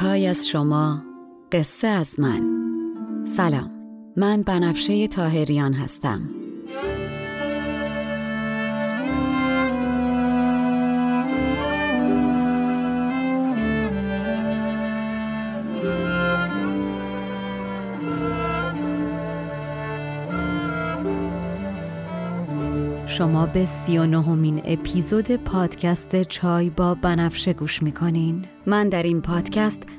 چای از شما قصه از من. سلام من بنفشه تاهریان هستم. شما به سی و نهمین اپیزود پادکست چای با بنفشه گوش می‌کنین. من در این پادکست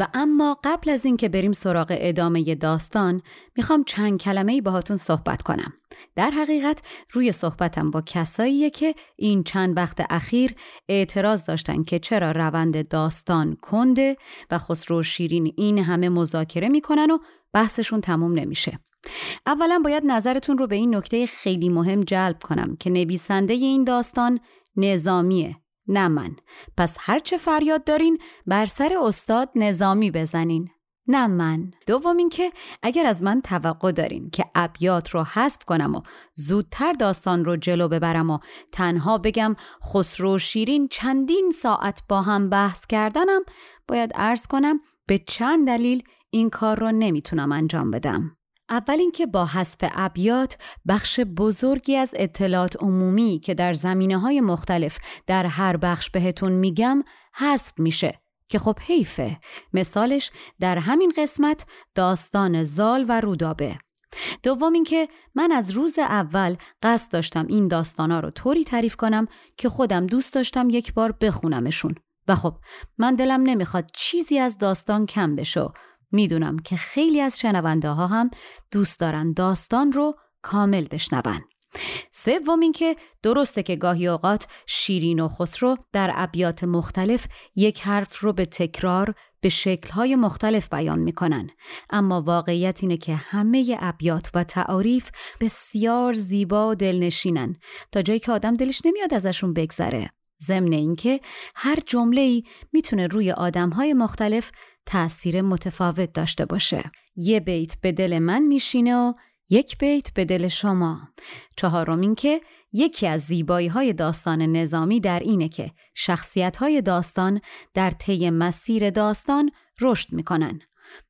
و اما قبل از اینکه بریم سراغ ادامه داستان می‌خوام چند کلمه ای باهاتون صحبت کنم. در حقیقت روی صحبتم با کساییه که این چند وقت اخیر اعتراض داشتن که چرا روند داستان کنده و خسرو شیرین این همه مذاکره می‌کنن و بحثشون تموم نمیشه. اولا باید نظرتون رو به این نکته خیلی مهم جلب کنم که نویسنده این داستان نظامیه نه من. پس هرچه فریاد دارین بر سر استاد نظامی بزنین. نه من. دوم اینکه اگر از من توقع دارین که ابیات رو حذف کنم و زودتر داستان رو جلو ببرم و تنها بگم خسرو شیرین چندین ساعت با هم بحث کردنم باید عرض کنم به چند دلیل این کار رو نمی‌تونم انجام بدم. اول اینکه با حذف ابیات بخش بزرگی از اطلاعات عمومی که در زمینه های مختلف در هر بخش بهتون میگم حذف میشه که خب حیفه. مثالش در همین قسمت داستان زال و رودابه. دوم اینکه من از روز اول قصد داشتم این داستانا رو طوری تعریف کنم که خودم دوست داشتم یک بار بخونمشون. و خب من دلم نمی‌خواد چیزی از داستان کم بشه می‌دونم که خیلی از شنونده ها هم دوست دارن داستان رو کامل بشنون. سوم اینکه درسته که گاهی اوقات شیرین و خسرو در ابیات مختلف یک حرف رو به تکرار به شکلهای مختلف بیان می‌کنن. اما واقعیت اینه که همه ابیات و تعاریف بسیار زیبا و دلنشینن. تا جایی که آدم دلش نمیاد ازشون بگذره. ضمن اینکه هر جمله ای می‌تونه روی آدمهای مختلف تأثیر متفاوت داشته باشه. یه بیت به دل من میشینه و یک بیت به دل شما. چهارم این که یکی از زیبایی های داستان نظامی در اینه که شخصیت های داستان در طی مسیر داستان رشد می‌کنن.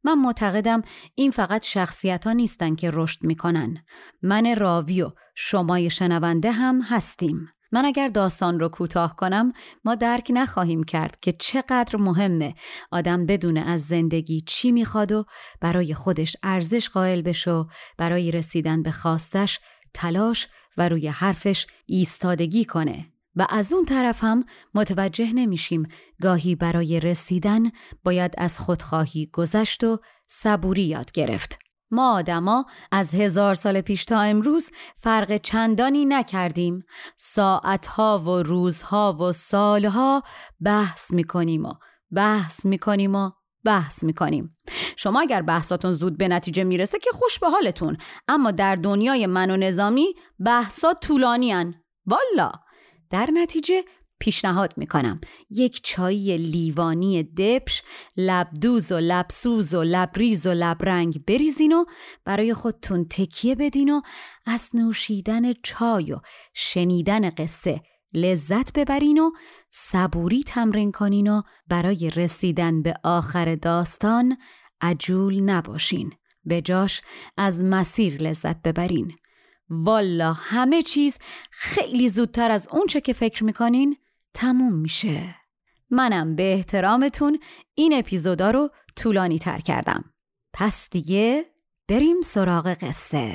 من معتقدم این فقط شخصیت ها نیستن که رشد می‌کنن. من راوی و شمای شنونده هم هستیم. من اگر داستان رو کوتاه کنم ما درک نخواهیم کرد که چقدر مهمه آدم بدونه از زندگی چی می‌خواد و برای خودش ارزش قائل بشه برای رسیدن به خواستش تلاش و روی حرفش ایستادگی کنه. و از اون طرف هم متوجه نمیشیم گاهی برای رسیدن باید از خودخواهی گذشت و صبوری یاد گرفت. ما آدما از هزار سال پیش تا امروز فرق چندانی نکردیم. ساعتها و روزها و سالها بحث می‌کنیم و بحث می‌کنیم و بحث می‌کنیم. شما اگر بحثاتون زود به نتیجه می‌رسه که خوش به حالتون اما در دنیای من و نظامی بحثات طولانی هن. والا! در نتیجه پیشنهاد می‌کنم. یک چای لیوانی دبش لبدوز و لبسوز و لبریز و لبرنگ بریزین و برای خودتون تکیه بدین و از نوشیدن چای و شنیدن قصه لذت ببرین و صبوری تمرین کنین و برای رسیدن به آخر داستان عجول نباشین. به جاش از مسیر لذت ببرین. والا همه چیز خیلی زودتر از اونچه که فکر می‌کنین؟ تموم میشه. منم به احترامتون این اپیزودا رو طولانی تر کردم. پس دیگه بریم سراغ قصه.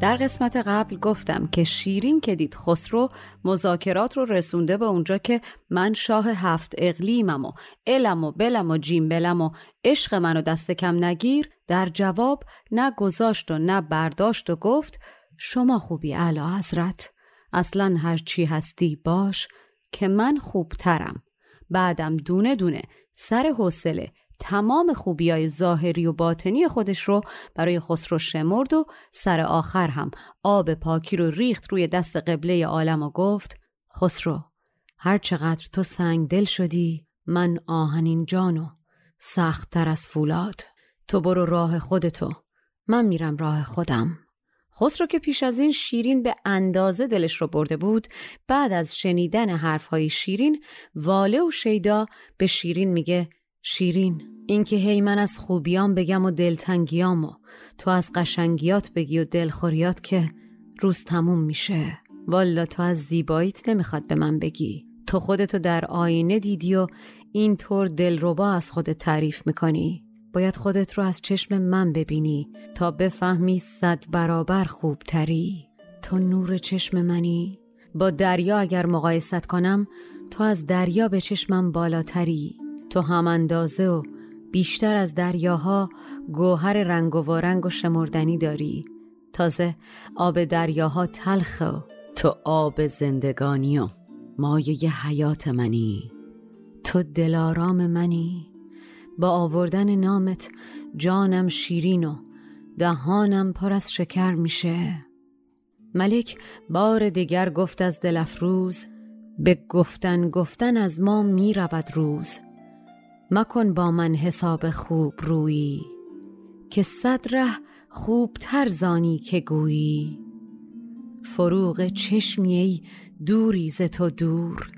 در قسمت قبل گفتم که شیرین که دید خسرو مذاکرات رو رسونده به اونجا که من شاه هفت اقلیمم و علم و بلم و جیم بلم و عشق منو دست کم نگیر در جواب نه گذاشت و نه برداشت و گفت شما خوبی علا حضرت. اصلا هر چی هستی باش که من خوبترم. بعدم دونه دونه سر حوصله تمام خوبی های ظاهری و باطنی خودش رو برای خسرو شمرد و سر آخر هم آب پاکی رو ریخت روی دست قبله عالم و گفت خسرو هر چقدر تو سنگ دل شدی من آهنین جانو سختتر از فولاد. تو برو راه خودتو. من میرم راه خودم. خسرو که پیش از این شیرین به اندازه دلش رو برده بود بعد از شنیدن حرفهای شیرین واله و شیدا به شیرین میگه شیرین. اینکه هی من از خوبیام بگم و دلتنگیام و تو از قشنگیات بگی و دلخوریات که روز تموم میشه. والا تو از زیباییت نمی‌خواد به من بگی. تو خودتو در آینه دیدی و اینطور دلربا از خودت تعریف می‌کنی. باید خودت رو از چشم من ببینی تا بفهمی صد برابر خوبتری. تو نور چشم منی. با دریا اگر مقایست کنم تو از دریا به چشمم بالاتری. تو هم اندازه و بیشتر از دریاها گوهر رنگ و وارنگ و شمردنی داری. تازه آب دریاها تلخه و تو آب زندگانی و مایه حیات منی. تو دلارام منی. با آوردن نامت جانم شیرین و دهانم پر از شکر میشه. ملک بار دیگر گفت از دلفروز به گفتن گفتن از ما می رود روز. مکن با من حساب خوب رویی که صد ره خوب ترزانی که گویی. فروغ چشمی دوری ز تو دور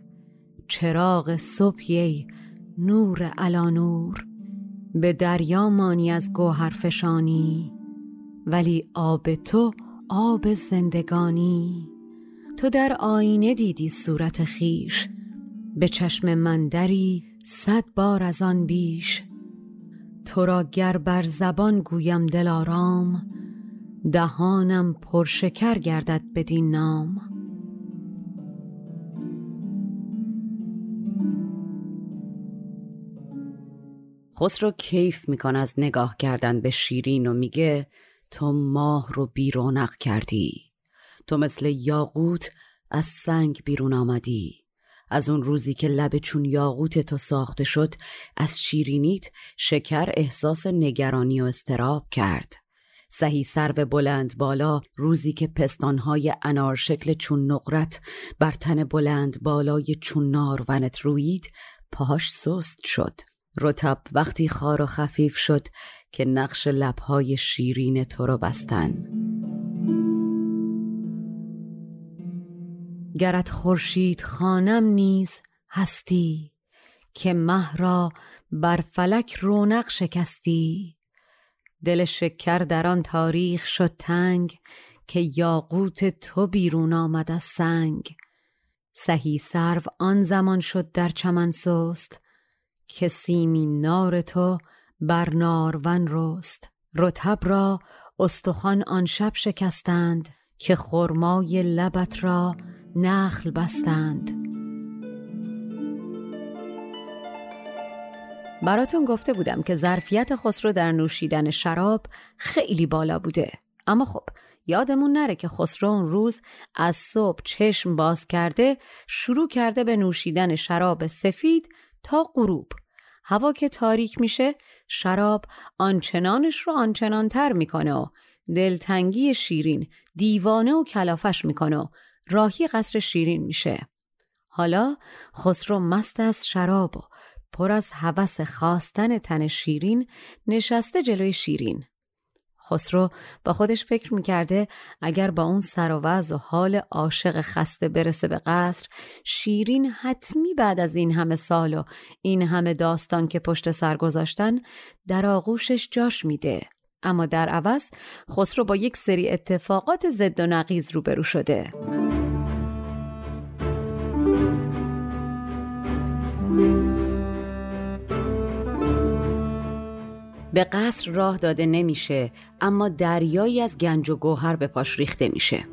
چراغ صبحی نور علا نور به دریا مانی از گوهر فشانی ولی آب تو آب زندگانی. تو در آینه دیدی صورت خیش به چشم من دری صد بار از آن بیش. تو را گر بر زبان گویم دلارام دهانم پرشکر گردد بدین نام. خسرو کیف می‌کنه از نگاه کردن به شیرین و میگه تو ماه رو بیرونق کردی. تو مثل یاقوت از سنگ بیرون آمدی. از اون روزی که لب چون یاقوت تو ساخته شد از شیرینیت شکر احساس نگرانی و استراب کرد. سهی سر به بلند بالا روزی که پستانهای انار شکل چون نقرت بر تن بلند بالای چون نارونت روید پاهاش سست شد. رتب وقتی خار و خفیف شد که نقش لبهای شیرین تو رو بستن. گرت خورشید خانم نیز هستی که مه را بر فلک رونق شکستی. دل شکر در آن تاریخ شد تنگ که یاقوت تو بیرون آمد از سنگ. سهی سرو آن زمان شد در چمن سست که سیمین نار تو بر نارون رست. رتب را استخوان آن شب شکستند که خرمای لبت را نخل بستند. براتون گفته بودم که ظرفیت خسرو در نوشیدن شراب خیلی بالا بوده. اما خب یادمون نره که خسرو اون روز از صبح چشم باز کرده شروع کرده به نوشیدن شراب سفید تا غروب. هوا که تاریک میشه شراب آنچنانش رو آنچنانتر می‌کنه و دلتنگی شیرین دیوانه و کلافش می‌کنه و راهی قصر شیرین میشه. حالا خسرو مست از شراب و پر از هوس خواستن تن شیرین نشسته جلوی شیرین. خسرو با خودش فکر می‌کرده اگر با اون سر و و حال عاشق خسته برسه به قصر شیرین حتمی بعد از این همه سال و این همه داستان که پشت سر گذاشتن در آغوشش جاش میده. اما در عوض خسرو با یک سری اتفاقات ضد و نقیز روبرو شده. به قصر راه داده نمیشه اما دریایی از گنج و گوهر به پاش ریخته میشه.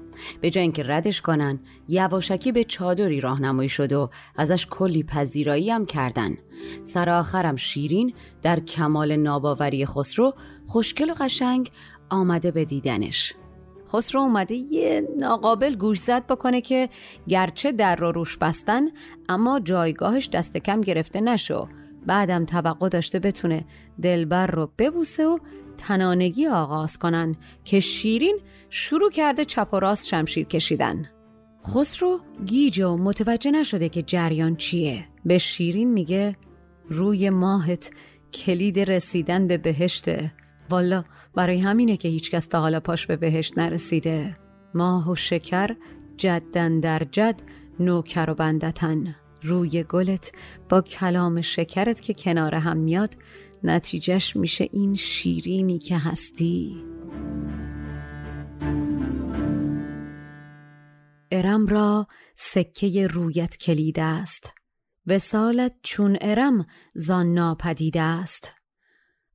به جای اینکه ردش کنن یواشکی به چادری راهنمایی شد و ازش کلی پذیرایی هم کردن. سر آخرم شیرین در کمال ناباوری خسرو خوشگل و قشنگ آمده به دیدنش. خسرو اومده یه ناقابل گوش زد بکنه که گرچه در رو روش بستن اما جایگاهش دست کم گرفته نشو. بعدم توقع داشته بتونه دلبر رو ببوسه و تنانگی آغاز کنن که شیرین شروع کرده چپ و راست شمشیر کشیدن. خسرو گیج و متوجه نشده که جریان چیه. به شیرین میگه روی ماهت کلید رسیدن به بهشته. والا برای همینه که هیچکس تا حالا پاش به بهشت نرسیده. ماه و شکر جدن در جد نوکر و بندتن. روی گلت با کلام شکرت که کنار هم میاد نتیجهش میشه این شیرینی که هستی. ارم را سکه رویت کلید است. وسالت چون ارم زان ناپدید است.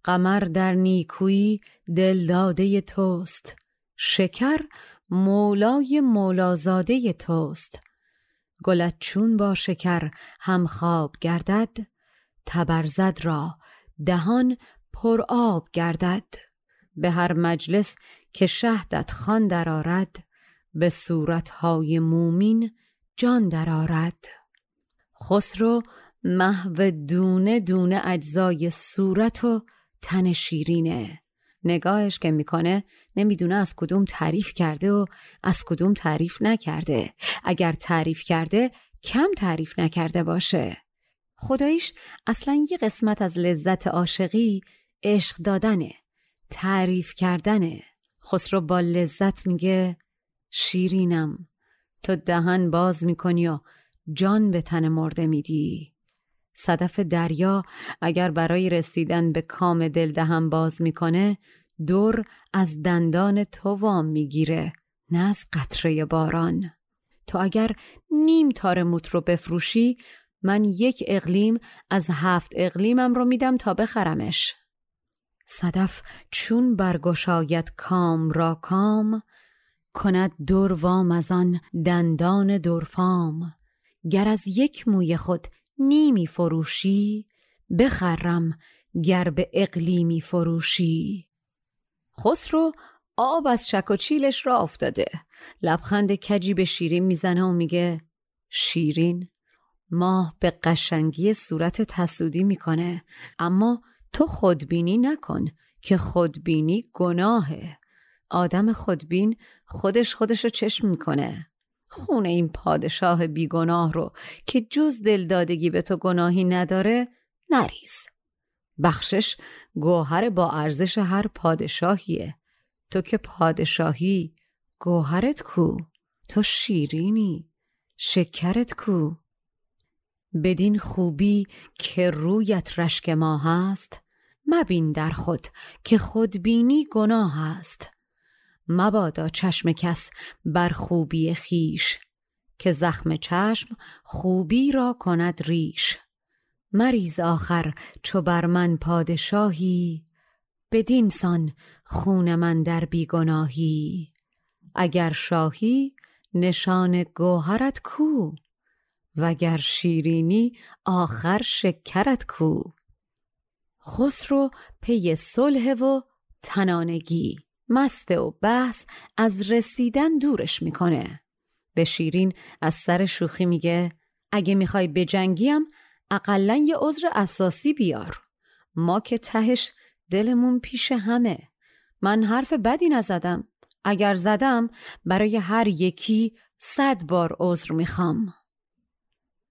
قمر در نیکویی دلداده توست. شکر مولای مولازاده توست. گلت چون با شکر هم خواب گردد تبرزد را دهان پر آب گردد. به هر مجلس که شهدت خان درآرد به صورتهای مومین جان درآرد. خسرو محو دونه دونه اجزای صورت و تن شیرینه. نگاهش که می‌کنه نمی‌دونه از کدوم تعریف کرده و از کدوم تعریف نکرده. اگر تعریف کرده کم تعریف نکرده باشه. خداییش اصلا یه قسمت از لذت عاشقی عشق دادنه تعریف کردنه. خسرو با لذت میگه شیرینم تو دهن باز می‌کنی و جان به تن مرده میدی. صدف دریا اگر برای رسیدن به کام دل دهن باز می‌کنه دور از دندان تو وام می‌گیره نه از قطره باران. تو اگر نیم تار موت رو بفروشی من یک اقلیم از هفت اقلیمم رو میدم تا بخرمش. صدف چون برگشاید کام را کام کند دور وام از آن دندان دورفام گر از یک موی خود نیمی فروشی بخرم گر به اقلیمی فروشی. خسرو آب از شک و چیلش را افتاده. لبخند کجی به شیرین می‌زنه و میگه شیرین؟ ماه به قشنگی صورت تسودی می‌کنه. اما تو خودبینی نکن که خودبینی گناهه. آدم خودبین خودش خودش رو چشم می‌کنه. خونه این پادشاه بیگناه رو که جز دلدادگی به تو گناهی نداره نریز. بخشش گوهر با ارزش هر پادشاهیه. تو که پادشاهی گوهرت کو؟ تو شیرینی. شکرت کو؟ بدین خوبی که رویت رشک ما هست مبین در خود که خودبینی گناه است. مبادا چشم کس بر خوبی خیش که زخم چشم خوبی را کند ریش. مریز آخر چو بر من پادشاهی بدین سان خون من در بیگناهی. اگر شاهی نشان گوهرت کو؟ وگر شیرینی آخر شکرت کو. خسرو پی صلح و تنانگی. مسته و بحث از رسیدن دورش می‌کنه. به شیرین از سر شوخی میگه اگه می‌خوای بجنگیم اقلا یه عذر اساسی بیار. ما که تهش دلمون پیش همه. من حرف بدی نزدم. اگر زدم برای هر یکی صد بار عذر می‌خوام.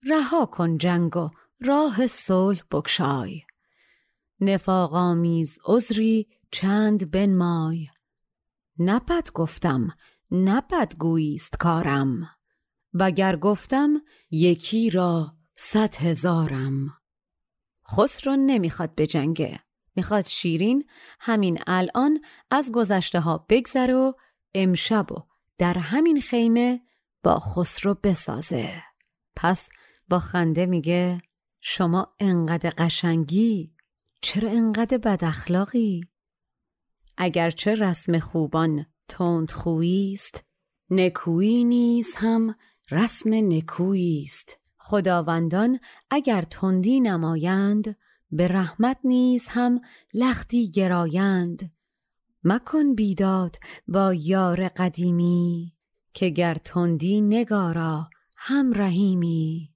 رها کن جنگ و راه صلح بکشای نفاق آمیز عذری چند بنمای. نپد گفتم نپد گویست کارم. وگر گفتم یکی را صد هزارم. خسرو نمی‌خواد بجنگه می‌خواد شیرین همین الان از گذشته ها بگذره و امشب و در همین خیمه با خسرو بسازه. پس با خنده میگه شما انقدر قشنگی چرا انقدر بد اخلاقی؟ اگرچه رسم خوبان تند است نکویی نیز هم رسم نکویی است خداوندان اگر تندی نمایند به رحمت نیز هم لختی گرایند. مکن بیداد با یار قدیمی که گر تندی نگارا هم رحیمی.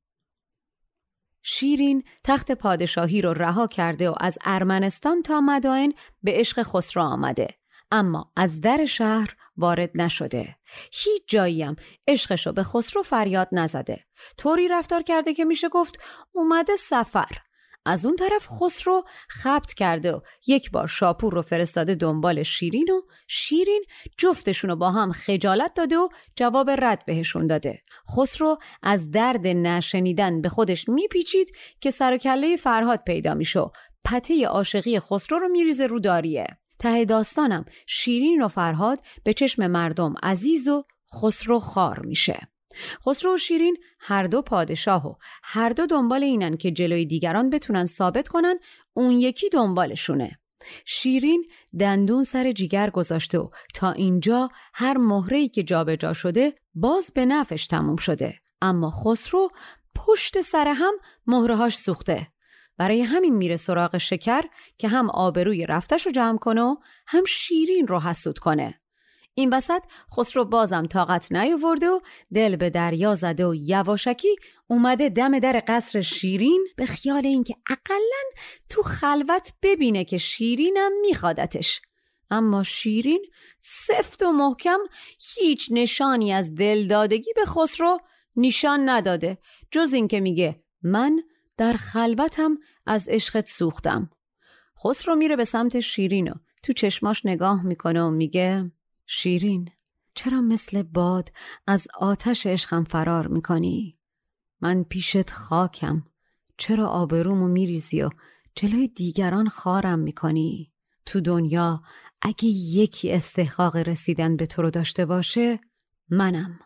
شیرین تخت پادشاهی رو رها کرده و از ارمنستان تا مدائن به عشق خسرو آمده. اما از در شهر وارد نشده. هیچ جاییم عشقشو به خسرو فریاد نزده. طوری رفتار کرده که میشه گفت اومده سفر. از اون طرف خسرو خبت کرده و یک بار شاپور رو فرستاده دنبال شیرین و شیرین جفتشون رو با هم خجالت داده و جواب رد بهشون داده. خسرو از درد نشنیدن به خودش میپیچید که سر کله فرهاد پیدا میشو پته عاشقی خسرو رو میریزه رو داریه. ته داستانم شیرین و فرهاد به چشم مردم عزیز و خسرو خار میشه. خسرو و شیرین هر دو پادشاه و هر دو دنبال اینن که جلوی دیگران بتونن ثابت کنن اون یکی دنبالشونه. شیرین دندون سر جیگر گذاشته و تا اینجا هر مهره‌ای که جابجا جا شده باز به نفش تموم شده. اما خسرو پشت سر هم مهرهاش سوخته. برای همین میره سراغ شکر که هم آبروی رفتش رو جمع کنه و هم شیرین رو حسود کنه. این وسط خسرو بازم طاقت نیاورده و دل به دریا زده و یواشکی اومده دم در قصر شیرین به خیال اینکه اقلا تو خلوت ببینه که شیرینم میخوادتش. اما شیرین سفت و محکم هیچ نشانی از دلدادگی به خسرو نشان نداده جز اینکه میگه من در خلوتم از عشقت سوختم. خسرو میره به سمت شیرین و تو چشماش نگاه می‌کنه و میگه شیرین چرا مثل باد از آتش عشقم فرار می‌کنی؟ من پیشت خاکم چرا آبرومو میریزی و جلوی دیگران خارم می‌کنی؟ تو دنیا اگه یکی استحقاق رسیدن به تو رو داشته باشه منم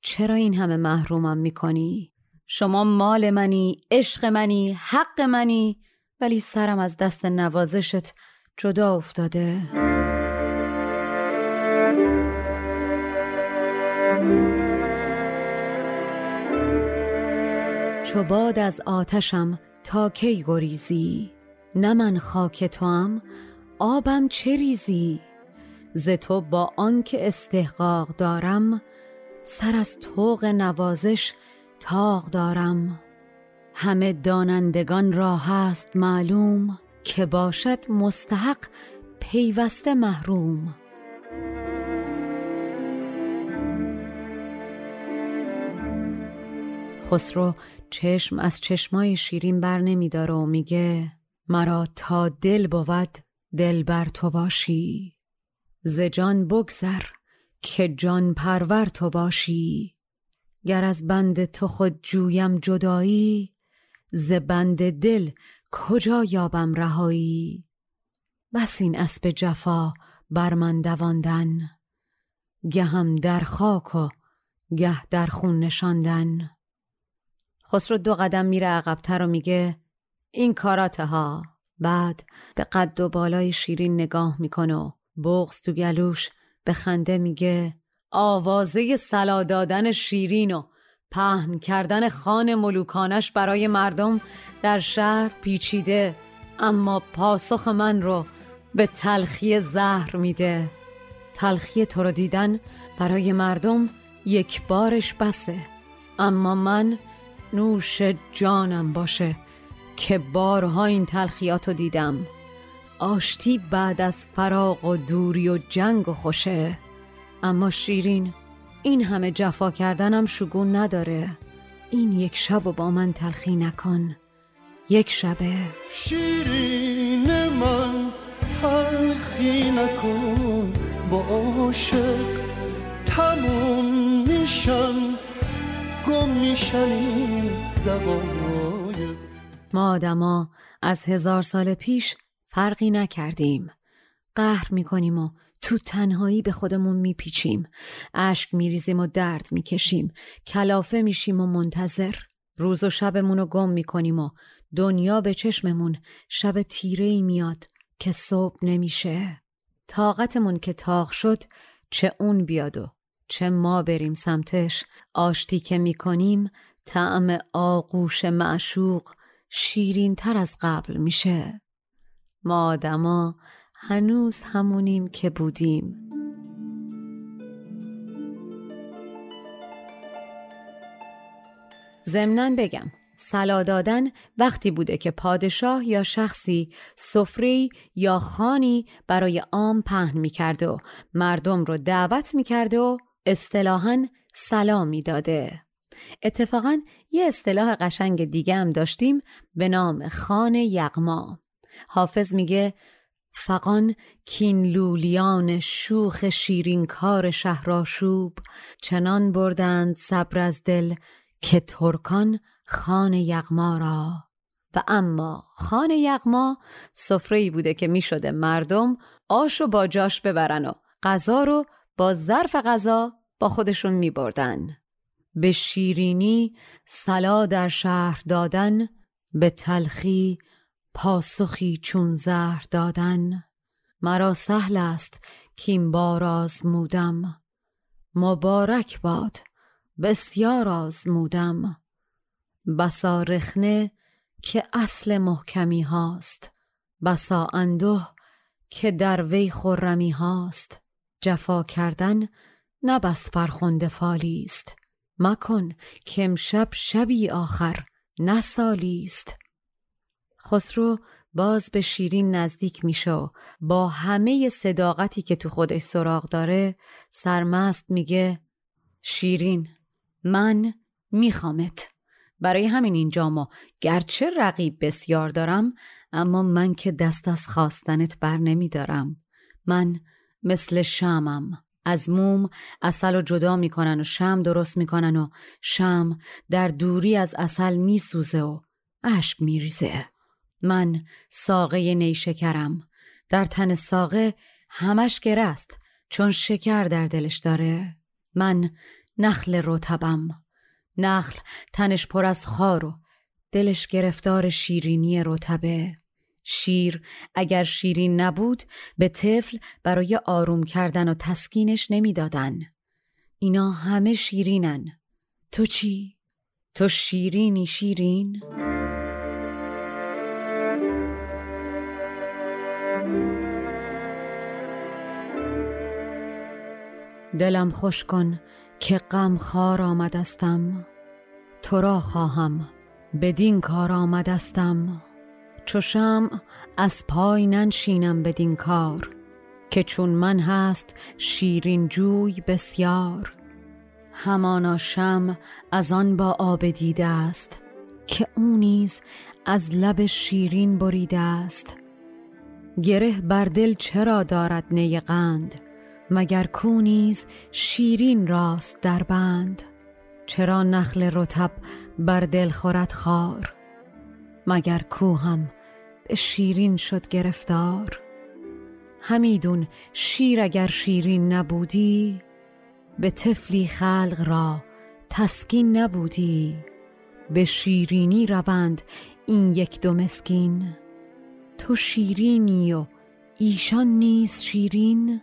چرا این همه محرومم می‌کنی؟ شما مال منی، عشق منی، حق منی ولی سرم از دست نوازشت جدا افتاده چو باد از آتشم تا کی گریزی؟ نه من خاک توام آبم چه ریزی؟ ز تو با آنکه استحقاق دارم سر از طوق نوازش تاق دارم. همه دانندگان را هست معلوم که باشد مستحق پیوسته محروم. خسرو چشم از چشمای شیرین بر نمیداره و میگه مرا تا دل بود دل بر تو باشی ز جان بگذر که جان پرور تو باشی گر از بند تو خود جویم جدایی ز بند دل کجا یابم رهایی؟ بس این اسب جفا بر من دواندن گهم در خاک و گه در خون نشاندن. خسرو دو قدم میره عقبتر و میگه این کاراته ها. بعد به قد و بالای شیرین نگاه می‌کنه و بغز تو گلوش به خنده میگه آوازه سلا دادن شیرین و پهن کردن خان ملوکانش برای مردم در شهر پیچیده اما پاسخ من رو به تلخی زهر میده. تلخی تو رو دیدن برای مردم یک بارش بسه اما من نوش جانم باشه که بارها این تلخیات رو دیدم. آشتی بعد از فراق و دوری و جنگ و خوشه. اما شیرین این همه جفا کردنم شگون نداره. این یک شب و با من تلخی نکن. یک شبه شیرین من تلخی نکن. با عاشق تموم میشن گم میشن ما آدما از هزار سال پیش فرقی نکردیم. قهر می‌کنیم و تو تنهایی به خودمون میپیچیم. اشک میریزیم و درد می‌کشیم. کلافه میشیم و منتظر. روز و شبمون رو گم می‌کنیم و دنیا به چشممون شب تیره ای میاد که صبح نمیشه. طاقتمون که تاق شد چه اون بیاد و چه ما بریم سمتش آشتی که می‌کنیم طعم آغوش معشوق شیرین تر از قبل میشه. ما آدما هنوز همونیم که بودیم. ضمناً بگم سلا دادن وقتی بوده که پادشاه یا شخصی سفری یا خانی برای عام پهن می‌کرده و مردم رو دعوت می‌کرده و اصطلاحاً سلام می‌داده. اتفاقا یه اصطلاح قشنگ دیگه هم داشتیم به نام خان یغما. حافظ میگه فقان کینلولیان شوخ شیرین کار شهراشوب چنان بردند صبر از دل که ترکان خان یغما را و اما خان یغما سفره بوده که می شده مردم آش و با جاش ببرن و غذا رو با ظرف غذا با خودشون می بردن. به شیرینی سلا در شهر دادن به تلخی پاسخی چون زهر دادن. مرا سهل است کیم بار آزمودم. مبارک باد بسیار آزمودم. بسا رخنه که اصل محکمی هاست. بسا اندوه که در وی خرمی هاست. جفا کردن نه بس فرخنده فالی است مکن که امشب شبی آخر نه سالی است خسرو باز به شیرین نزدیک میشه با همه صداقتی که تو خودش سراغ داره سرمست میگه شیرین من میخوامت. برای همین اینجا ما گرچه رقیب بسیار دارم اما من که دست از خواستنت بر نمیدارم. من مثل شمم از موم اصل و جدا می‌کنن و شم درست می‌کنن و شم در دوری از اصل میسوزه و اشک میریزه. من ساقه نیشکرم. در تن ساقه همش گره است چون شکر در دلش داره. من نخل رتبم نخل تنش پر از خار و دلش گرفتار شیرینی رتبه شیر اگر شیرین نبود به طفل برای آروم کردن و تسکینش نمی‌دادن. اینا همه شیرینن تو چی؟ تو شیرینی شیرین؟ دلم خوش کن که غم خار آمدستم تو را خواهم بدین کار آمدستم چو شم از پای ننشینم بدین کار که چون من هست شیرین جوی بسیار. همانا شم از آن با آب دیده است که او نیز از لب شیرین بریده است. گره بر دل چرا دارد نی قند مگر کونیز شیرین راست در بند؟ چرا نخل رتب بر دل خورد خار؟ مگر کوهم به شیرین شد گرفتار؟ همیدون شیر اگر شیرین نبودی به طفلی خلق را تسکین نبودی. به شیرینی روند این یک دو مسکین. تو شیرینی و ایشان نیز شیرین؟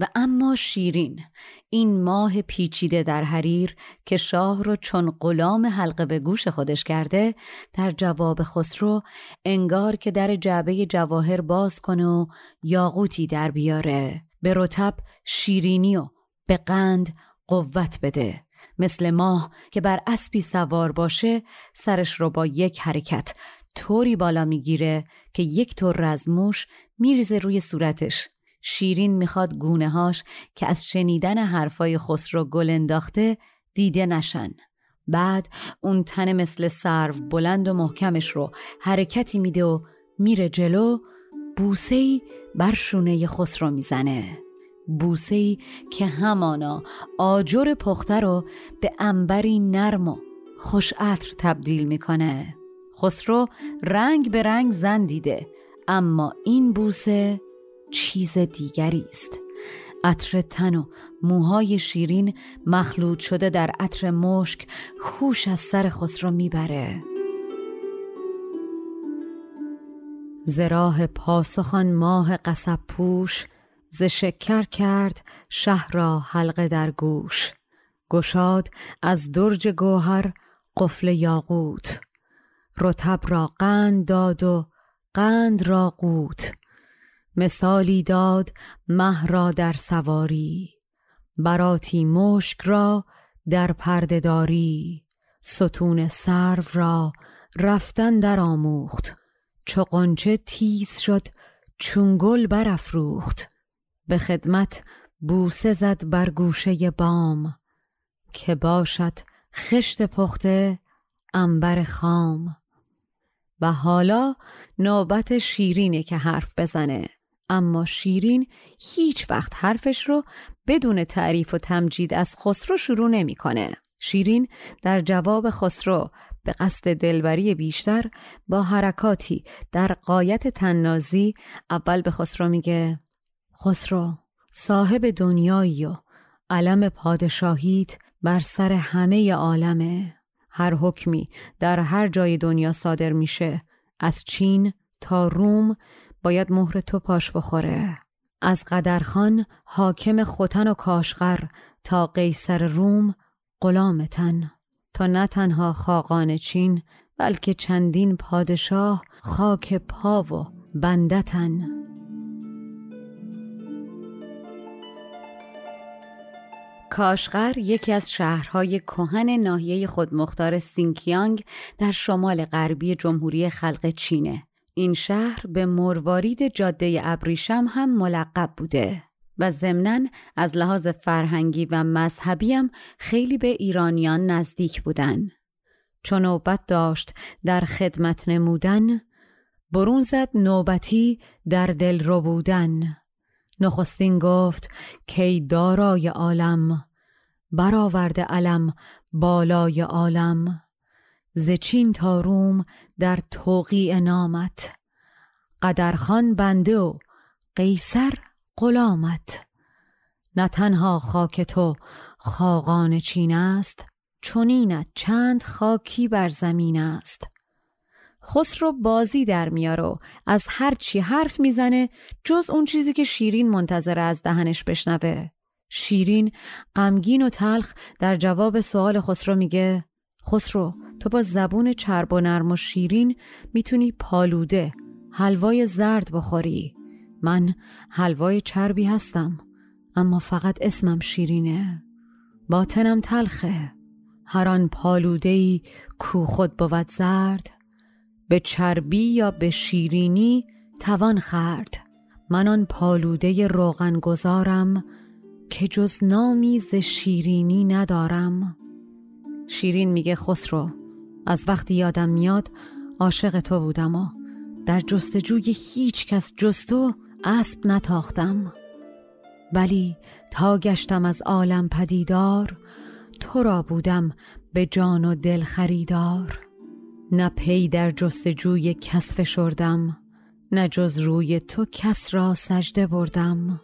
و اما شیرین این ماه پیچیده در حریر که شاه رو چون غلام حلقه به گوش خودش کرده در جواب خسرو انگار که در جعبه جواهر باز کنه و یاقوتی در بیاره. به رتب شیرینی و به قند قوت بده. مثل ماه که بر اسبی سوار باشه سرش رو با یک حرکت طوری بالا می‌گیره که یک طور از موش میریزه روی صورتش. شیرین می‌خواد گونه هاش که از شنیدن حرفای خسرو گل انداخته دیده نشن. بعد اون تن مثل سرو بلند و محکمش رو حرکتی میده و میره جلو بوسهی بر شونه خسرو می‌زنه. بوسهی که همانا آجر پخته رو به انبری نرم و خوش عطر تبدیل می‌کنه. خسرو رنگ به رنگ زن دیده اما این بوسه چیز دیگری است. عطر تن و موهای شیرین مخلوط شده در عطر مشک خوش از سر خسرو می‌بره. زراح پاسخان ماه قصب پوش ز شکر کرد شهر را حلقه در گوش. گشاد از درج گوهر قفل یاقوت. رتب را قند داد و قند را قوت. مثالی داد مه را در سواری براتی مشک را در پردهداری ستون سرو را رفتن در آموخت چو قنچه تیز شد چون گل برافروخت به خدمت بوسه زد بر گوشه بام که باشد خشت پخته انبر خام. و حالا نوبت شیرینه که حرف بزنه. اما شیرین هیچ وقت حرفش رو بدون تعریف و تمجید از خسرو شروع نمی‌کنه. شیرین در جواب خسرو به قصد دلبری بیشتر با حرکاتی در قایت تننازی اول به خسرو میگه خسرو صاحب دنیایی و علم پادشاهیت بر سر همه عالمه هر حکمی در هر جای دنیا صادر میشه از چین تا روم باید مهر تو پاش بخوره. از قدرخان حاکم خوتن و کاشغر تا قیصر روم غلامتن تا نه تنها خاقان چین بلکه چندین پادشاه خاک پا و بندتن کاشغر یکی از شهرهای کهن ناحیه خودمختار سینکیانگ در شمال غربی جمهوری خلق چینه. این شهر به مروارید جاده ابریشم هم ملقب بوده و ضمناً از لحاظ فرهنگی و مذهبی هم خیلی به ایرانیان نزدیک بودن. چون نوبت داشت در خدمت نمودن برون زد نوبتی در دل رو بودن. نخستین گفت کی دارای عالم؟ برآورده علم بالای عالم. ز چین تا روم در توقیع نامت قدرخان بنده و قیصر غلامت. نه تنها خاک تو خاقان چین است چونینت چند خاکی بر زمین است. خسرو بازی در میاره از هر چی حرف می‌زنه جز اون چیزی که شیرین منتظر از دهنش بشنوه. شیرین غمگین و تلخ در جواب سوال خسرو میگه خسرو تو با زبون چرب و نرم و شیرین می‌تونی پالوده حلوای زرد بخوری. من حلوای چربی هستم اما فقط اسمم شیرینه. باطنم تلخه. هر آن پالودهی کو خود بود زرد. به چربی یا به شیرینی توان خرد. من آن پالوده روغن گذارم که جز نامی ز شیرینی ندارم. شیرین میگه خسرو از وقتی یادم میاد عاشق تو بودم و در جستجوی هیچ کس جستو اسب نتاختم. ولی تا گشتم از عالم پدیدار تو را بودم به جان و دل خریدار. نه پی در جستجوی کس فشردم نه جز روی تو کس را سجده بردم.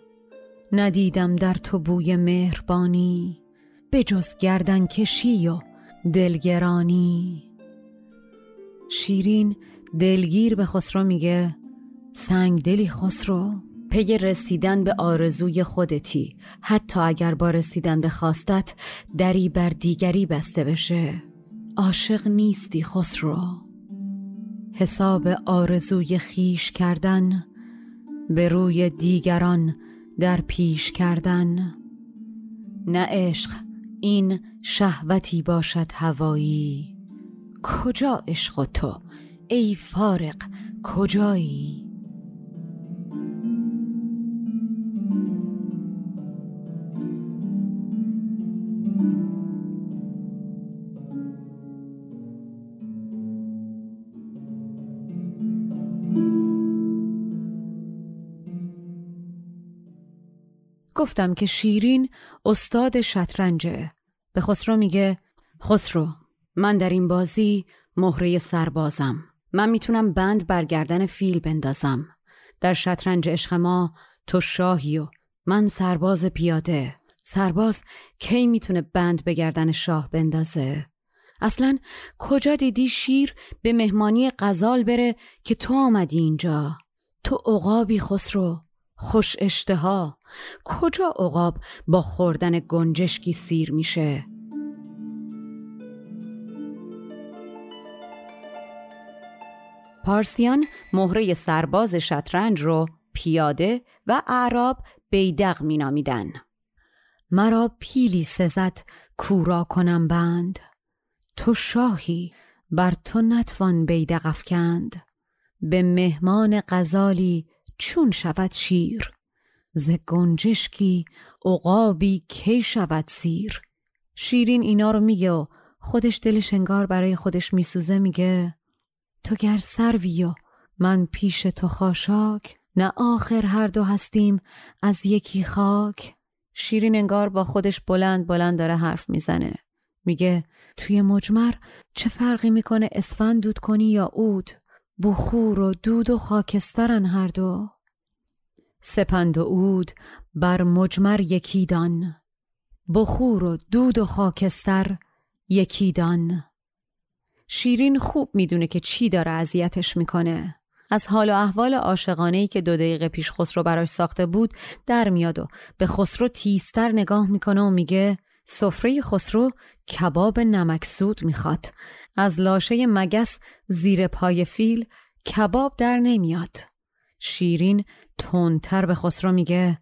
ندیدم در تو بوی مهربانی به جز گردن کشی و دلگرانی. شیرین دلگیر به خسرو میگه سنگ دلی خسرو. پی رسیدن به آرزوی خودتی. حتی اگر با رسیدن به خواستت دری بر دیگری بسته بشه. عاشق نیستی خسرو. حساب آرزوی خیش کردن به روی دیگران در پیش کردن. نه عشق این شهوتی باشد هوایی. کجا عشق تو ای فارق کجایی؟ گفتم که شیرین استاد شطرنجه. به خسرو میگه خسرو من در این بازی مهره سربازم. من می‌تونم بند برگردن فیل بندازم. در شطرنج عشق ما تو شاهی و من سرباز پیاده. سرباز کی می‌تونه بند به گردن شاه بندازه؟ اصلا کجا دیدی شیر به مهمانی غزال بره که تو آمدی اینجا؟ تو عقابی خسرو. خوش اشتها. کجا عقاب با خوردن گنجشکی سیر میشه؟ پارسیان مهره سرباز شطرنج رو پیاده و اعراب بیدق مینامیدن. مرا پیلی سزد کورا کنم بند. تو شاهی بر تو نتوان بیدق افکند. به مهمان غزالی چون شود شیر. ز گنجشکی عقابی کی شود سیر. شیرین اینا رو میگه و خودش دلش انگار برای خودش میسوزه میگه تو گر سروی و من پیش تو خاشاک نه آخر هر دو هستیم از یکی خاک. شیرین انگار با خودش بلند بلند داره حرف می‌زنه. میگه توی مجمر چه فرقی می‌کنه اسفند دود کنی یا اود بخور و دود و خاکسترن هر دو. سپند و اود بر مجمر یکی دان. بخور و دود و خاکستر یکی دان. شیرین خوب می‌دونه که چی داره اذیتش می‌کنه. از حال و احوال عاشقانه که دو دقیقه پیش خسرو براش ساخته بود در میاد و به خسرو تیستر نگاه می‌کنه و میگه سفره خسرو کباب نمکسود می‌خواد. از لاشه مگس زیر پای فیل کباب در نمیاد. شیرین تندتر به خسرو میگه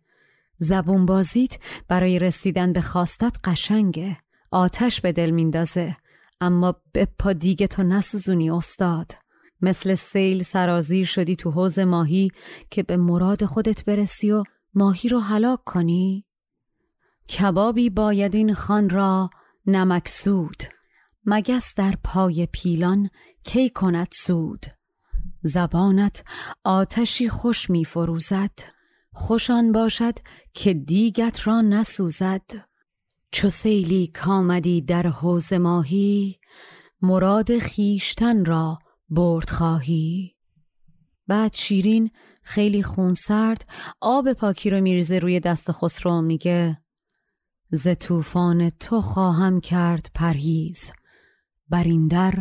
زبون بازیت برای رسیدن به خواستت قشنگه. آتش به دل میندازه اما به پا دیگه تو نسوزونی استاد. مثل سیل سرازیر شدی تو حوز ماهی که به مراد خودت برسی و ماهی رو هلاک کنی. کبابی باید این خان را نمکسود مگس در پای پیلان کی کند سود. زبانت آتشی خوش می فروزد خوشان باشد که دیگت را نسوزد. چو سیلی کامدی در حوز ماهی مراد خیشتن را برد خواهی. بعد شیرین خیلی خونسرد آب پاکی رو میریزه روی دست خسرو میگه ز طوفان تو خواهم کرد پرهیز. بر این در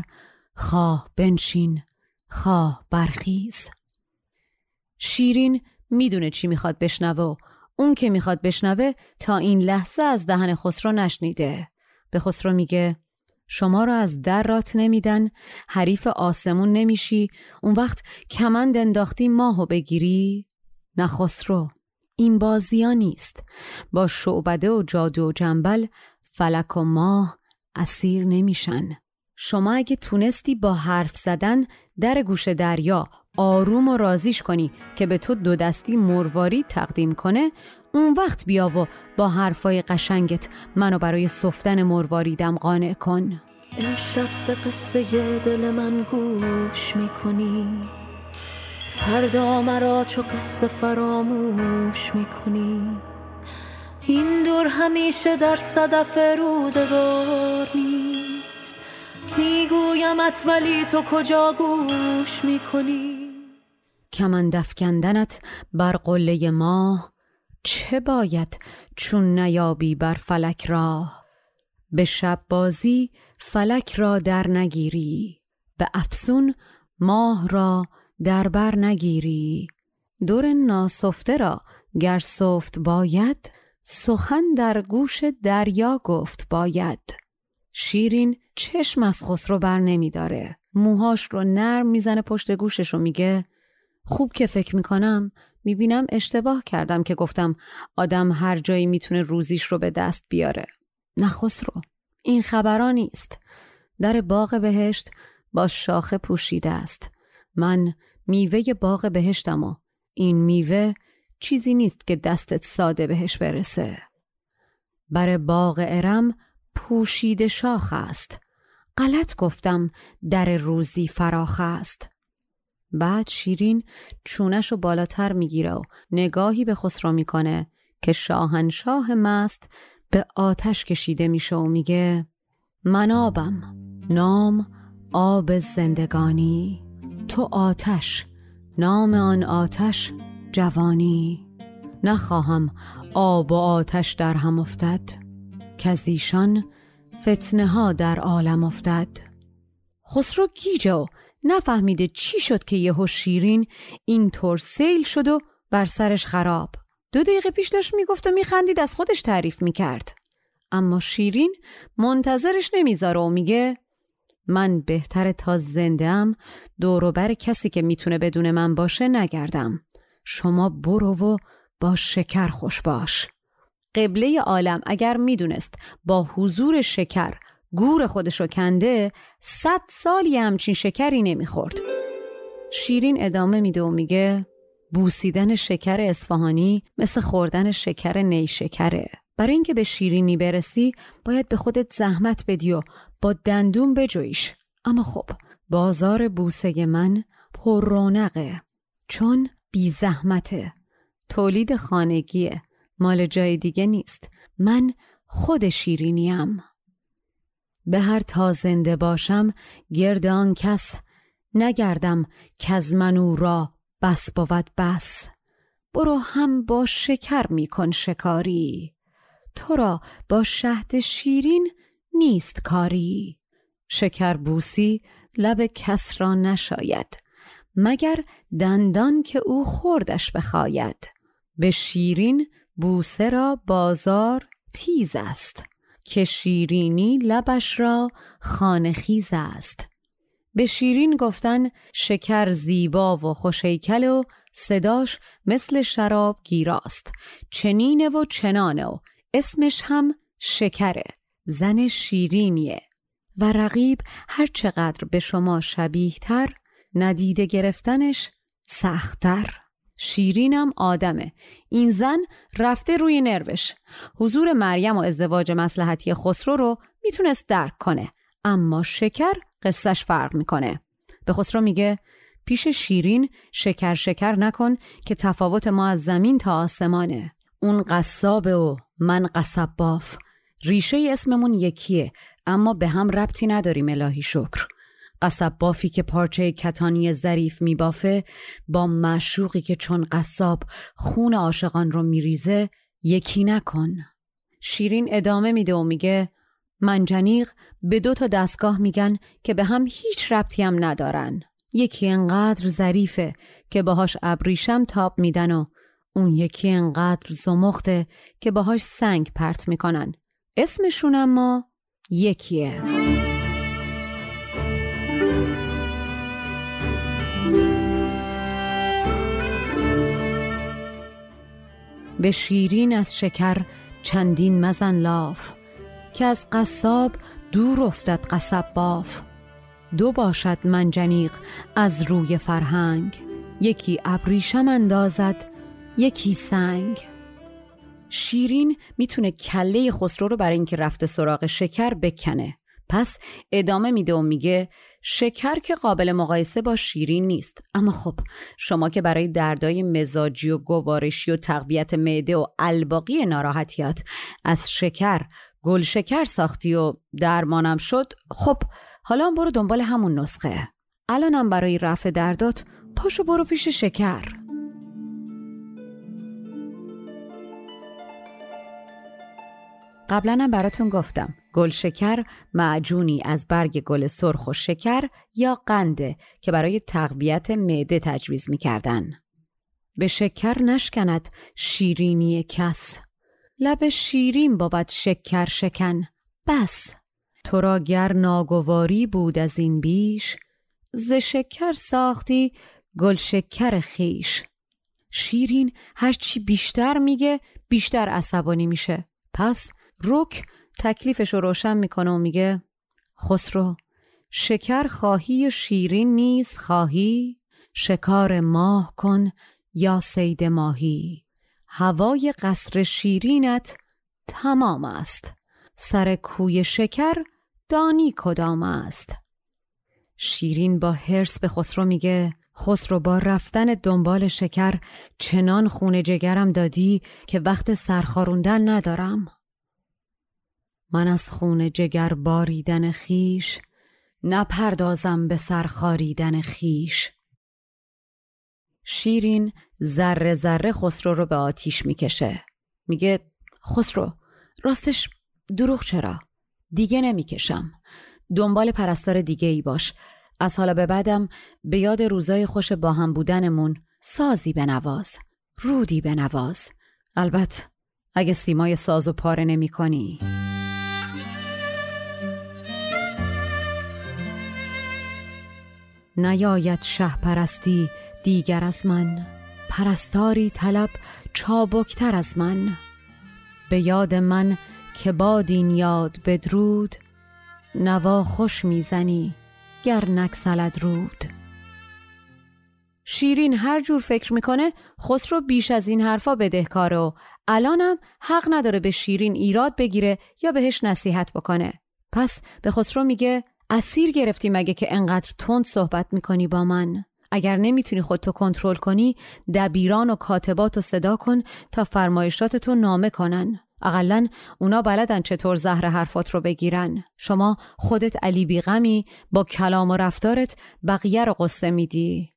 خواه بنشین خواه برخیز. شیرین می‌دونه چی می‌خواد بشنوه اون که می‌خواد بشنوه تا این لحظه از دهن خسرو نشنیده. به خسرو میگه شما را از در رات نمیدن حریف آسمون نمیشی اون وقت کمند انداختی ماهو بگیری. نه خسرو. این بازیا نیست. با شعبده و جادو و جنبل فلک و ماه اسیر نمیشن. شما اگه تونستی با حرف زدن در گوش دریا آروم و رازیش کنی که به تو دو دستی مرواری تقدیم کنه اون وقت بیا و با حرفای قشنگت منو برای سفتن مرواریدم قانع کن. امشب به قصه دل من گوش می‌کنی. فردا مرا چو قصه فراموش می‌کنی. این دور همیشه در صدف روزگار نیست. میگویمت ولی تو کجا گوش می‌کنی؟ کمن دفکندنت بر قله ماه. چه باید چون نیابی بر فلک راه؟ به شب بازی فلک را در نگیری. به افسون ماه را در بر نگیری. دور ناسفته را گر سفت باید سخن در گوش دریا گفت باید. شیرین چشم از خسرو بر نمی داره. موهاش رو نرم می‌زنه پشت گوشش و میگه. خوب که فکر می‌کنم. می‌بینم اشتباه کردم که گفتم آدم هر جایی می‌تونه روزیش رو به دست بیاره. نه خسرو این خبرا نیست. در باغ بهشت با شاخه پوشیده است. من میوه باغ بهشتم و این میوه چیزی نیست که دستت ساده بهش برسه. بر باغ ارم پوشیده شاخ است. غلط گفتم در روزی فراخ است. بعد شیرین چونش رو بالاتر می‌گیره و نگاهی به خسرو می‌کنه که شاهنشاه مست به آتش کشیده میشه و میگه من آبم نام آب زندگانی. تو آتش نام آن آتش جوانی. نخواهم آب و آتش در هم افتد که از ایشان فتنه ها در عالم افتد. خسرو گیجه و نفهمیده چی شد که یهو شیرین اینطور سیل شد و بر سرش خراب. دو دقیقه پیش داشت می‌گفت و میخندید از خودش تعریف می‌کرد. اما شیرین منتظرش نمی‌ذاره و میگه من بهتر تا زنده ام دوروبر کسی که می‌تونه بدون من باشه نگردم. شما برو و با شکر خوش باش. قبله عالم اگر می‌دونست با حضور شکر گور خودشو کنده صد سالی همچین شکری نمی‌خورد. شیرین ادامه میده و میگه بوسیدن شکر اصفهانی مثل خوردن شکر نیشکره. برای اینکه به شیرینی برسی باید به خودت زحمت بدی و با دندون بجویش. اما خب بازار بوسه من پر رونقه چون بی زحمته تولید خانگیه. مال جای دیگه نیست. من خود شیرینیم. به هر تا زنده باشم گرد آن کس نگردم که از منو را بس بود بس. برو هم با شکر میکن شکاری. تو را با شهد شیرین نیست کاری. شکر بوسی لب کس را نشاید مگر دندان که او خوردش بخواید. به شیرین بوسه را بازار تیز است که شیرینی لبش را خانخیز است. به شیرین گفتن شکر زیبا و خوشیکل و صداش مثل شراب گیراست چنینه و چنانه و اسمش هم شکره زن شیرینیه و رقیب هر چقدر به شما شبیه تر ندیده گرفتنش سختتر. شیرینم آدمه. این زن رفته روی نروش. حضور مریم و ازدواج مسلحتی خسرو رو می‌تونست درک کنه اما شکر قصهش فرق می‌کنه. به خسرو میگه پیش شیرین شکر شکر نکن که تفاوت ما از زمین تا آسمانه. اون قصابه و من قصب باف. ریشه اسممون یکیه اما به هم ربطی نداریم الهی شکر. قصب بافی که پارچه کتانی ظریف میبافه با معشوقی که چون قصاب خون عاشقان رو میریزه یکی نکن. شیرین ادامه میده و میگه منجنیق به دو تا دستگاه میگن که به هم هیچ ربطی هم ندارن. یکی انقدر ظریفه که باهاش ابریشم تاب میدن و اون یکی انقدر زمخته که باهاش سنگ پرت می‌کنن. اسمشون اما یکیه. به شیرین از شکر چندین مزن لاف که از قصاب دور افتد قصب باف. دو باشد منجنیق از روی فرهنگ یکی ابریشم اندازد یکی سنگ. شیرین می‌تونه کله خسرو رو برای اینکه رفته سراغ شکر بکنه. پس ادامه میده و میگه شکر که قابل مقایسه با شیرین نیست. اما خب شما که برای دردای مزاجی و گوارشی و تقویت معده و الباقی ناراحتیات از شکر گل شکر ساختی و درمانم شد خب حالا برو دنبال همون نسخه. الانم برای رفع دردات پاشو برو پیش شکر. قبلا براتون گفتم گل شکر معجونی از برگ گل سرخ و شکر یا قنده که برای تقویت معده تجویز می‌کردن. به شکر نشکند شیرینی کس. لب شیرین بابد شکر شکن بس. تو را گر ناگواری بود از این بیش ز شکر ساختی گل شکر خیش شیرین هرچی بیشتر میگه بیشتر عصبانی میشه. پس رک تکلیفش رو روشن می‌کنه و میگه خسرو شکر خواهی شیرین نیز خواهی شکار ماه کن یا سید ماهی. هوای قصر شیرینت تمام است. سر کوی شکر دانی کدام است. شیرین با هرس به خسرو میگه خسرو با رفتن دنبال شکر چنان خون جگرم دادی که وقت سرخاروندن ندارم. من از خون جگر باریدن خیش نپردازم به سرخاریدن خیش شیرین ذره ذره خسرو رو به آتیش می‌کشه. میگه خسرو راستش دروغ چرا؟ دیگه نمی‌کشم. دنبال پرستار دیگه ای باش. از حالا به بعدم به یاد روزای خوش با هم بودنمون سازی بنواز. رودی بنواز. البته اگه سیمای ساز و پاره نمی کنی. نیاید شه پرستی دیگر از من. پرستاری طلب چابکتر از من. به یاد من که بادین یاد بدرود نوا خوش می‌زنی گر نکسلد رود. شیرین هر جور فکر می‌کنه خسرو بیش از این حرفا بدهکاره و الانم حق نداره به شیرین ایراد بگیره یا بهش نصیحت بکنه. پس به خسرو میگه اسیر گرفتی مگه که انقدر تند صحبت می‌کنی با من؟ اگر نمی‌تونی خودتو کنترل کنی دبیران و کاتبات رو صدا کن تا فرمایشاتتو نامه کنن. اقلا اونا بلدن چطور زهر حرفات رو بگیرن. شما خودت علی بیغمی با کلام و رفتارت بقیه رو قصه میدی.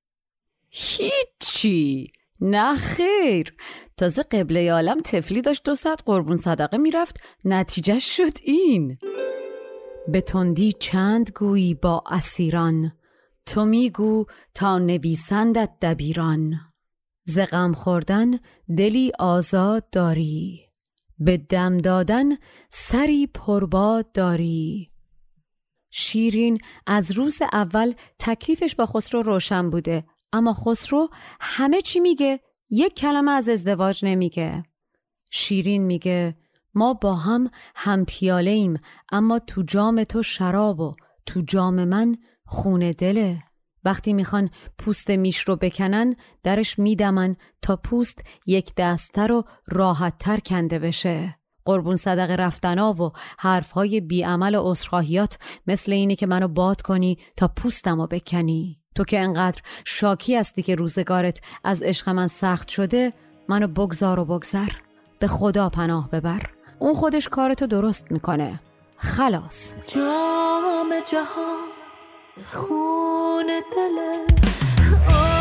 هیچی! نه خیر! تازه قبله عالم تفلی داشت دو ساعت قربون صدقه می‌رفت. نتیجه شد این. به تندی چند گویی با اسیران؟ تو میگو تا نویسندت دبیران. ز غم خوردن دلی آزاد داری. به دم دادن سری پرباد داری. شیرین از روز اول تکلیفش با خسرو روشن بوده اما خسرو همه چی میگه یک کلمه از ازدواج نمیگه. شیرین میگه ما با هم هم پیاله ایم اما تو جام تو شراب و تو جام من خونه دله. وقتی می‌خوان پوست میش رو بکنن درش میدمن تا پوست یک دسته رو راحتتر کنده بشه. قربون صدقه رفتنا و حرفهای بیعمل و اصخاهیات مثل اینه که منو باد کنی تا پوستم رو بکنی. تو که انقدر شاکی هستی که روزگارت از عشق من سخت شده منو بگذار و بگذر. به خدا پناه ببر. اون خودش کارتو درست می‌کنه. خلاص. جام جهان خون دل.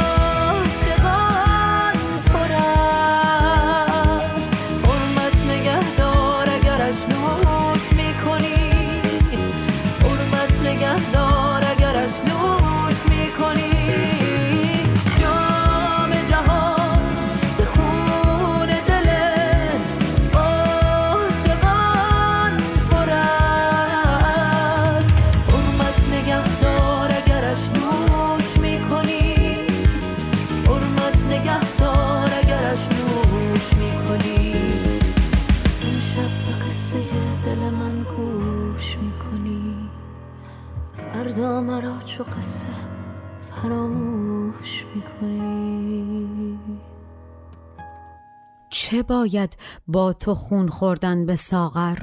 چه باید با تو خون خوردن به ساغر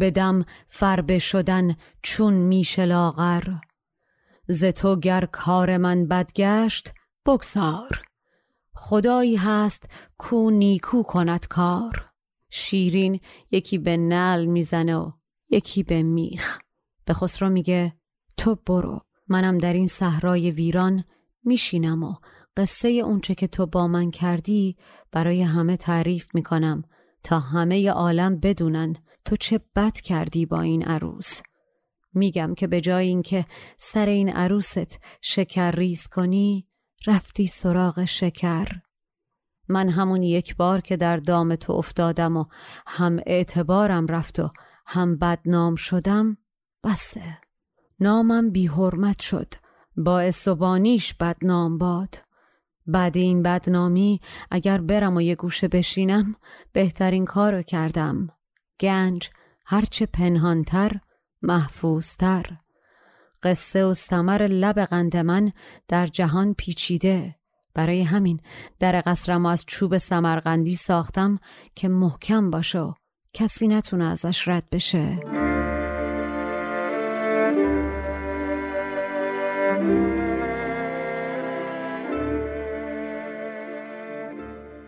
بدم فربه شدن چون میشه لاغر. ز تو گر کار من بدگشت بگذار. خدایی هست کو نیکو کند کار. شیرین یکی به نل می‌زنه و یکی به میخ. به خسرو میگه تو برو منم در این صحرای ویران میشینم و قصه اونچه که تو با من کردی برای همه تعریف می‌کنم تا همه عالم بدونن تو چه بد کردی با این عروس. میگم که به جای اینکه سر این عروست شکر ریز کنی رفتی سراغ شکر. من همون یک بار که در دام تو افتادم و هم اعتبارم رفت و هم بدنام شدم بسه. نامم بی حرمت شد باعث و بانیش بدنام باد. بعد این بدنامی اگر برم و یه گوشه بشینم بهترین کارو کردم. گنج هرچه پنهانتر محفوظتر. قصه و سمر لب قند من در جهان پیچیده. برای همین در قصرم از چوب سمرقندی ساختم که محکم باشه کسی نتونه ازش رد بشه.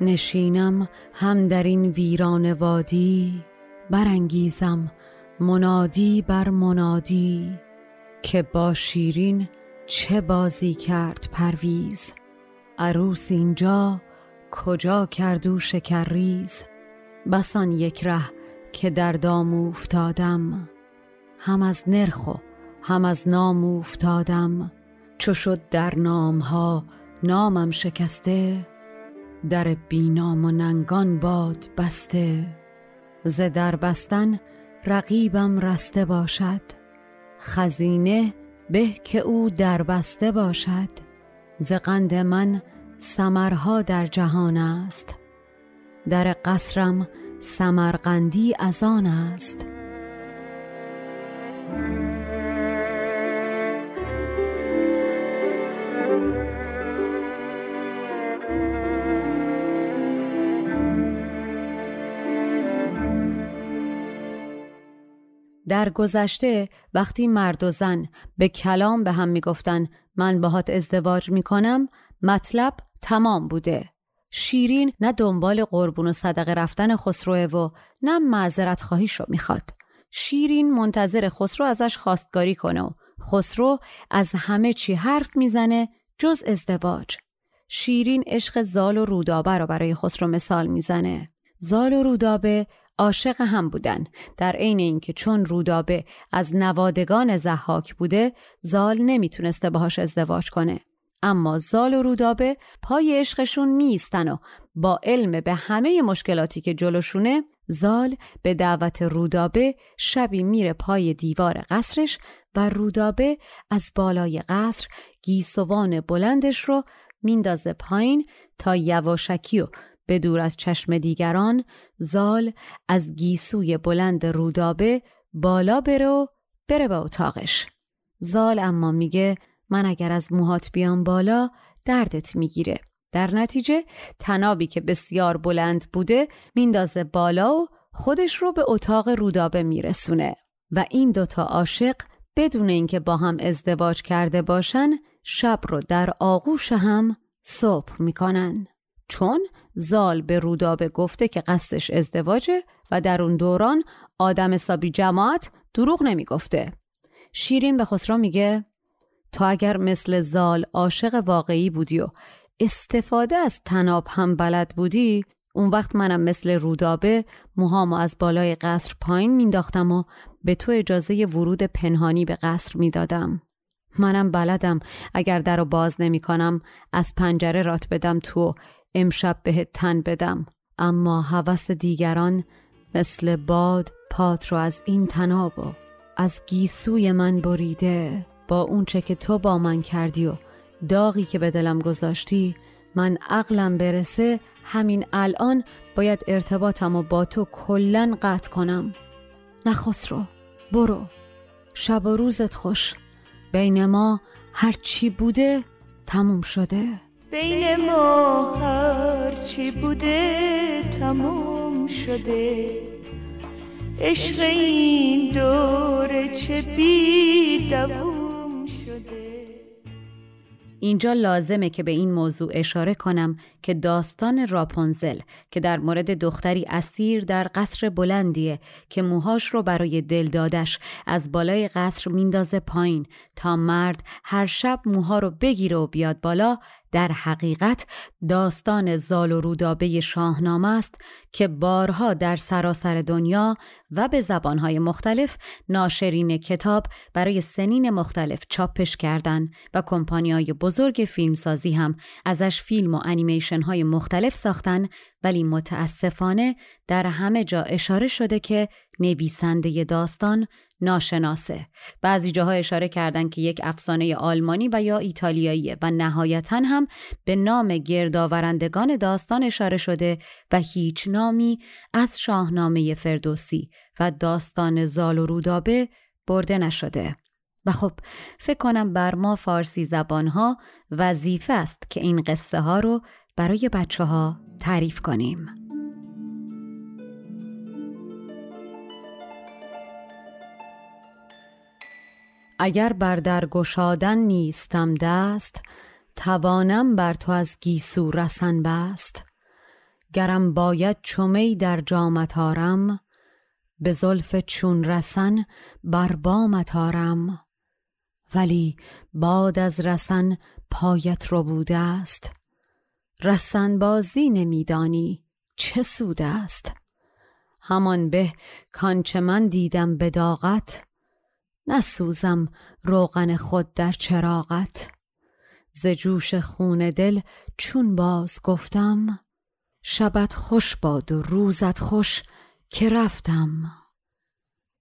نشینم هم در این ویران وادی برانگیزم منادی بر منادی که با شیرین چه بازی کرد پرویز؟ عروس اینجا کجا کردو شکر ریز بسان یک ره که در دام افتادم هم از نرخ و هم از نام افتادم چو شد در نامها نامم شکسته در بینام و ننگان باد بسته. ز در بستن رقیبم رسته باشد. خزینه به که او در بسته باشد. ز قند من سمرها در جهان است. در قصرم سمرقندی از آن است. در گذشته وقتی مرد و زن به کلام به هم می‌گفتن من باهات ازدواج می‌کنم مطلب تمام بوده. شیرین نه دنبال قربون و صدقه رفتن خسروه و نه معذرت خواهیش رو می‌خواد. شیرین منتظر خسرو ازش خواستگاری کنه و خسرو از همه چی حرف می‌زنه جز ازدواج. شیرین عشق زال و رودابه رو برای خسرو مثال می‌زنه. زال و رودابه عاشق هم بودن. در عین اینکه چون رودابه از نوادگان زحاک بوده زال نمی‌تونسته باهاش ازدواج کنه. اما زال و رودابه پای عشقشون نیستن و با علم به همه مشکلاتی که جلوشونه زال به دعوت رودابه شبی میره پای دیوار قصرش و رودابه از بالای قصر گیسوان بلندش رو میندازه پایین تا یواشکی و به دور از چشم دیگران زال از گیسوی بلند رودابه بالا بره و بره به اتاقش. زال اما میگه من اگر از موهات بیام بالا دردت می‌گیره. در نتیجه تنابی که بسیار بلند بوده میندازه بالا و خودش رو به اتاق رودابه میرسونه. و این دوتا عاشق بدون اینکه با هم ازدواج کرده باشن شب رو در آغوش هم صبح می‌کنن. چون زال به رودابه گفته که قصدش ازدواجه و در اون دوران آدم حسابی جماعت دروغ نمی‌گفته. شیرین به خسرو میگه تو اگر مثل زال عاشق واقعی بودی و استفاده از تناب هم بلد بودی اون وقت منم مثل رودابه موهامو از بالای قصر پایین مینداختم و به تو اجازه ورود پنهانی به قصر می‌دادم. منم بلدم اگر در رو باز نمی کنم از پنجره رات بدم تو امشب بهت تن بدم. اما هوس دیگران مثل باد پات رو از این تناب و از گیسوی من بریده. با اونچه که تو با من کردی و داغی که به دلم گذاشتی من عقلم برسه همین الان باید ارتباطم و با تو کلن قطع کنم. نخست رو. برو. شب و روزت خوش. بین ما هر چی بوده تموم شده. بین ما هر چی بوده تموم شده. عشق این دوره چه بی اینجا لازمه که به این موضوع اشاره کنم که داستان راپونزل که در مورد دختری اسیر در قصر بلندیه که موهاش رو برای دل دادش از بالای قصر میندازه پایین تا مرد هر شب موها رو بگیره و بیاد بالا در حقیقت داستان زال و رودابه شاهنامه است که بارها در سراسر دنیا و به زبانهای مختلف ناشرین کتاب برای سنین مختلف چاپش کردند و کمپانیهای بزرگ فیلمسازی هم ازش فیلم و انیمیشن های مختلف ساختن ولی متاسفانه در همه جا اشاره شده که نویسنده داستان ناشناسه بعضی جاها اشاره کردند که یک افسانه آلمانی و یا ایتالیاییه و نهایتا هم به نام گردآورندگان داستان اشاره شده و هیچ نامی از شاهنامه فردوسی و داستان زال و رودابه برده نشده و خب فکر کنم بر ما فارسی زبانها وظیفه است که این قصه ها رو برای بچه ها تعریف کنیم. اگر بر در گشادن نیستم دست توانم بر تو از گیسو رسن بست. گرم باید چمی در جامت آرم به زلف چون رسن بر بامت آرم. ولی باد از رسن پایت رو بوده است. رسن بازی نمیدانی چه سود است. همان به کانچه من دیدم به داغت نسوزم روغن خود در چراغت. ز جوش خون دل چون باز گفتم شبت خوش باد و روزت خوش که رفتم.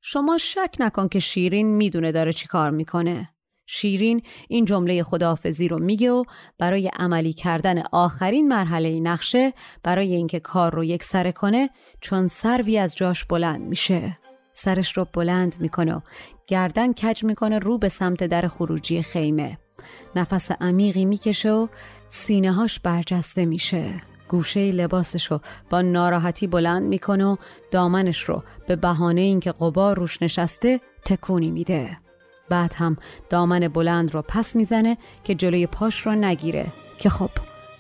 شما شک نکن که شیرین می‌دونه داره چی کار می‌کنه. شیرین این جمله خداحافظی رو میگه و برای عملی کردن آخرین مرحله نقشه برای اینکه کار رو یک سره کنه چون سروی از جاش بلند میشه. سرش رو بلند می‌کنه و گردن کج می‌کنه رو به سمت در خروجی خیمه. نفس عمیقی می‌کشه و سینه هاش برجسته میشه. گوشه لباسش رو با ناراحتی بلند می‌کنه و دامنش رو به بهانه اینکه قبار روش نشسته تکونی میده. بعد هم دامن بلند رو پس می‌زنه که جلوی پاش رو نگیره که خب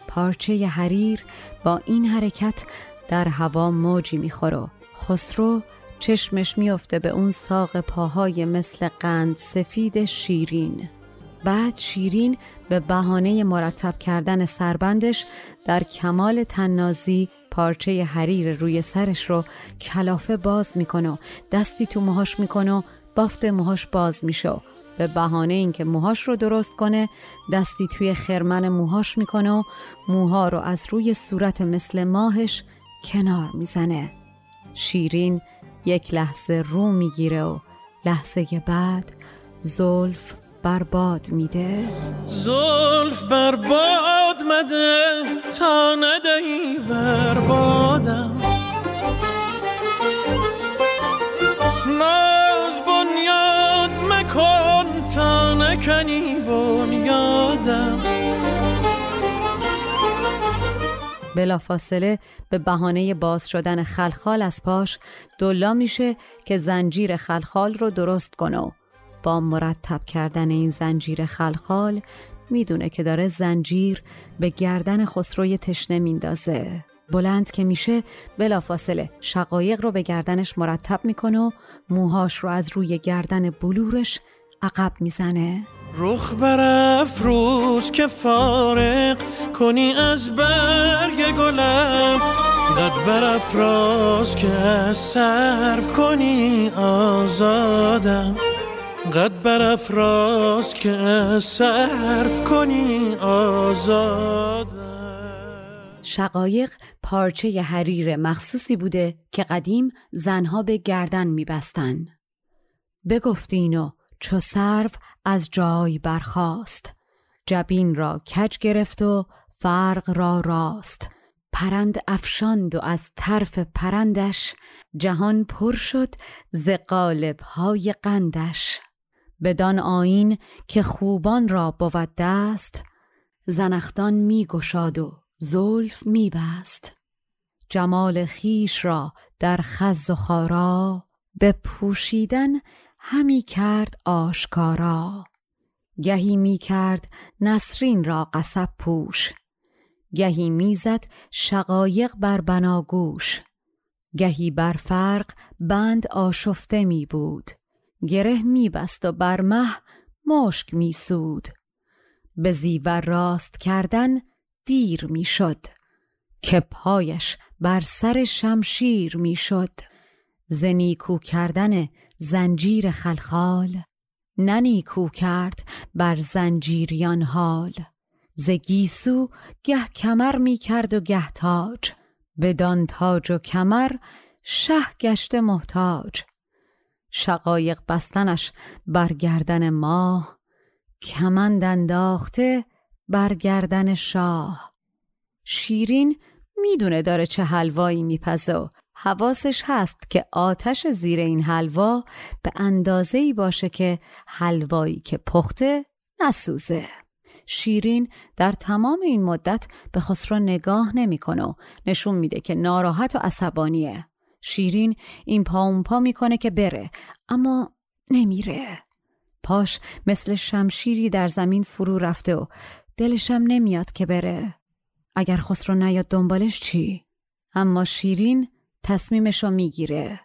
پارچه حریر با این حرکت در هوا موجی می‌خوره خسرو چشمش میافته به اون ساق پاهای مثل قند سفید شیرین. بعد شیرین به بهانه مرتب کردن سربندش در کمال تنازی پارچه حریر روی سرش رو کلافه باز می‌کنه دستی تو موهاش می‌کنه بافت موهاش باز میشه به بهانه اینکه موهاش رو درست کنه دستی توی خرمن موهاش می‌کنه و موها رو از روی صورت مثل ماهش کنار می‌زنه. شیرین یک لحظه رو می‌گیره و لحظه بعد زلف برباد میده. زلف برباد مده تا ندهی بربادم ناز بنیاد مکن تا نکنی بنیادم. بلافاصله به بهانه باز شدن خلخال از پاش دلا میشه که زنجیر خلخال رو درست کنه با مرتب کردن این زنجیر خلخال می‌دونه که داره زنجیر به گردن خسروی تشنه میندازه. بلند که میشه بلافاصله شقایق رو به گردنش مرتب می‌کنه و موهاش رو از روی گردن بلورش عقب می‌زنه. رخ برافروز که فارق کنی از برگ گلم. قد برافراز که از صرف کنی آزادم. قد برافراز که صرف کنی آزاد شقایق پارچه حریر مخصوصی بوده که قدیم زنها به گردن میبستن. بگفتین و چو سرف از جای برخاست. جبین را کج گرفت و فرق را راست. پرند افشاند و از طرف پرندش جهان پر شد ز قالب های قندش. بدان آین که خوبان را بود دست زنختان می گشاد و زلف می بست. جمال خیش را در خز و خارا به پوشیدن همی کرد آشکارا. گهی می کرد نسرین را قصب پوش. گهی می‌زد شقایق بر بناگوش گهی بر فرق بند آشفته می بود. گره میبست و بر مه مشک میسود به زیور راست کردن دیر می‌شد که پایش بر سر شمشیر می‌شد زنیکو کردن زنجیر خلخال ننیکو کرد بر زنجیریان حال. ز گه کمر می کرد و گه تاج بدان تاج و کمر شه گشته محتاج. شقایق بستنش بر گردن ماه کمند انداخته بر گردن شاه. شیرین می‌دونه داره چه حلوایی میپزه و حواسش هست که آتش زیر این حلوا به اندازه ای باشه که حلوایی که پخته نسوزه. شیرین در تمام این مدت به خسرو نگاه نمی‌کنه و نشون میده که ناراحت و عصبانیه. شیرین این پا اون پا می‌کنه که بره اما نمیره. پاش مثل شمشیری در زمین فرو رفته و دلشم نمیاد که بره. اگر خسرو نیاد دنبالش چی؟ اما شیرین تصمیمشو می‌گیره.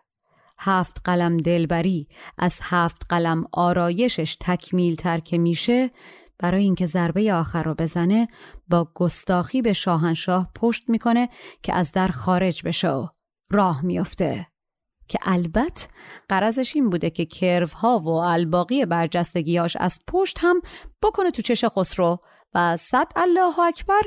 هفت قلم دلبری از هفت قلم آرایشش تکمیل تر که میشه برای اینکه ضربه آخر رو بزنه با گستاخی به شاهنشاه پشت می‌کنه که از در خارج بشه راه میافته. که البته قرضش این بوده که کروها و الباقی برجستگیاش از پشت هم بکنه تو چش خسرو و صد الله اکبر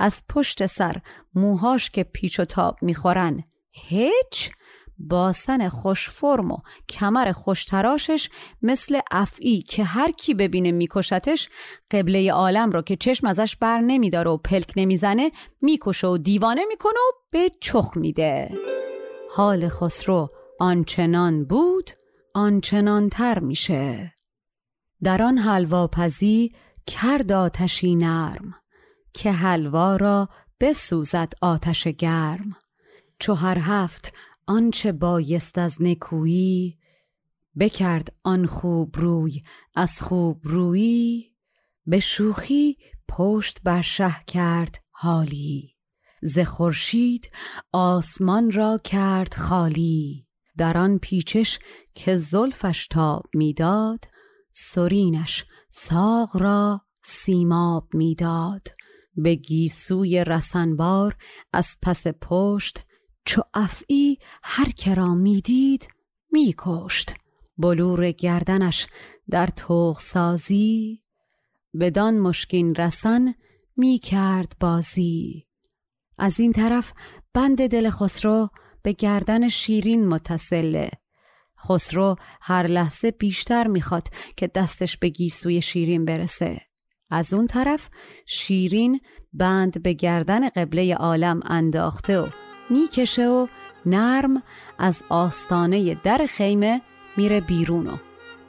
از پشت سر موهاش که پیچ و تاب می‌خورن. هیچ باسن خوش فرم و کمر خوشتراشش مثل افعی که هر کی ببینه میکشتش قبله عالم رو که چشم ازش بر نمیداره و پلک نمی‌زنه می‌کشه و دیوانه می‌کنه و به چخ میده. حال خسرو آنچنان بود آنچنان تر میشه. در آن حلواپزی کرد آتشی نرم که حلوا را بسوزد آتش گرم. چو هر هفت آنچه بایست از نکویی بکرد آن خوب روی از خوب رویی به شوخی پشت بر شه کرد حالی ز خورشید آسمان را کرد خالی در آن پیچش که زلفش تاب می‌داد سرینش ساق را سیماب می‌داد به گیسوی رسنبار از پس پشت چو افعی هر کرا می‌دید میکشت. بلور گردنش در توغ سازی بدان مشکین رسن می‌کرد بازی. از این طرف بند دل خسرو به گردن شیرین متصله خسرو هر لحظه بیشتر می‌خواد که دستش به گیسوی شیرین برسه. از اون طرف شیرین بند به گردن قبله عالم انداخته و می‌کشه و نرم از آستانه در خیمه میره بیرون و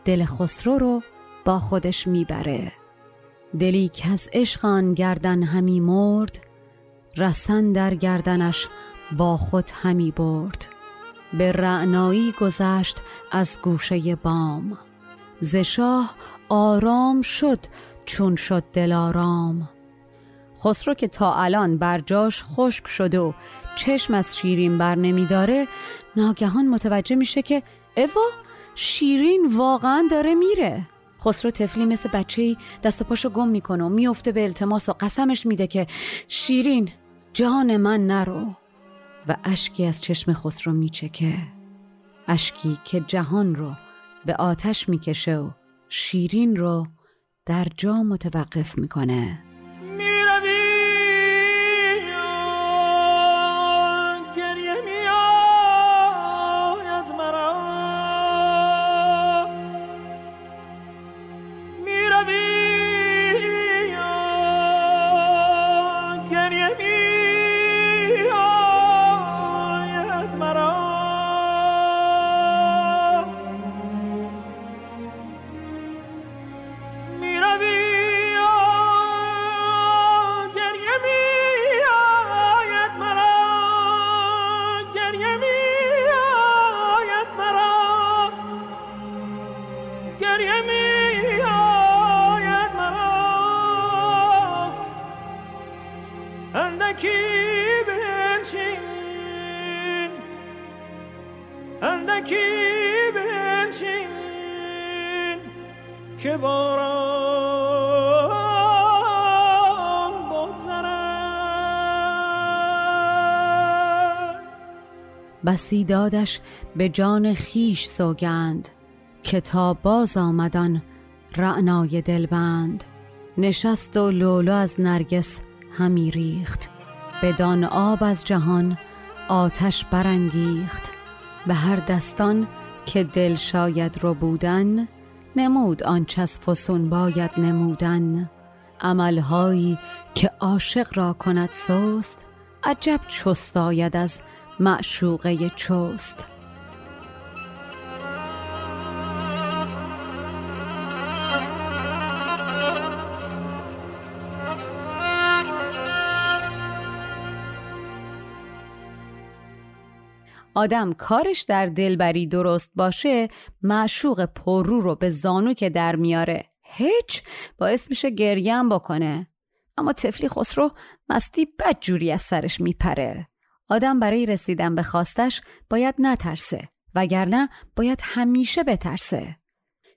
دل خسرو رو با خودش می‌بره. دلی که از عشق گردن همی مرد رسن در گردنش با خود همی برد. به رعنایی گذشت از گوشه بام ز شاه آرام شد چون شد دلارام خسرو که تا الان بر جاش خشک شده و چشم از شیرین بر نمیداره ناگهان متوجه میشه که اوا شیرین واقعا داره میره. خسرو تفلی مثل بچه دست و پاشو گم می‌کنه و میفته به التماس و قسمش میده که شیرین جان من نرو. و اشکی از چشم خسرو میچکه. اشکی که جهان رو به آتش می‌کشه و شیرین رو در جا متوقف می‌کنه. بسی دادش به جان خیش سوگند کتاب باز آمدان رعنای دلبند. نشست و لولو از نرگس همی ریخت بدان آب از جهان آتش برانگیخت. به هر دستان که دل شاید رو بودن نمود آنچه از فسون باید نمودن. عملهایی که عاشق را کند سست عجب چست آید از معشوقه چست آدم کارش در دلبری درست باشه معشوق پررو رو به زانو که در میاره. هیچ باعث میشه گریم بکنه. اما تفلی خسرو مستی بد جوری از سرش میپره. آدم برای رسیدن به خواستش باید نترسه وگرنه باید همیشه بترسه.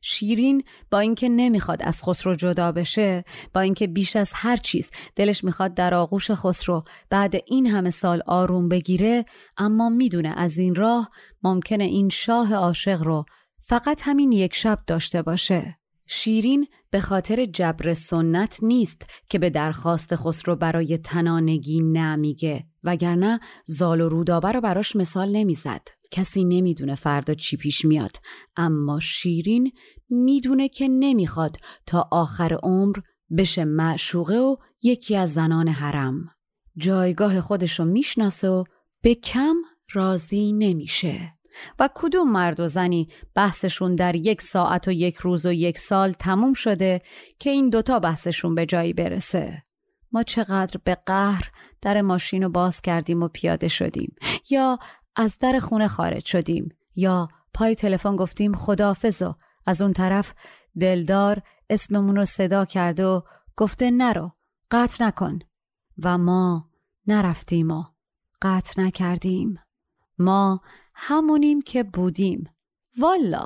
شیرین با اینکه نمی‌خواد از خسرو جدا بشه با اینکه بیش از هر چیز دلش می‌خواد در آغوش خسرو بعد این همه سال آروم بگیره اما می‌دونه از این راه ممکنه این شاه عاشق رو فقط همین یک شب داشته باشه. شیرین به خاطر جبر سنت نیست که به درخواست خسرو برای تنانگی نمیگه وگرنه زال و رودابه رو براش مثال نمی‌زد. کسی نمی‌دونه فردا چی پیش میاد اما شیرین می‌دونه که نمی‌خواد تا آخر عمر بشه معشوقه و یکی از زنان حرم. جایگاه خودشو می‌شناسه و به کم راضی نمیشه. و کدوم مرد و زنی بحثشون در یک ساعت و یک روز و یک سال تموم شده که این دوتا بحثشون به جایی برسه؟ ما چقدر به قهر در ماشین رو باز کردیم و پیاده شدیم. یا از در خونه خارج شدیم یا پای تلفن گفتیم خدافز و از اون طرف دلدار اسممون رو صدا کرده و گفته نرو قطع نکن. و ما نرفتیم و قطع نکردیم. ما همونیم که بودیم. والا.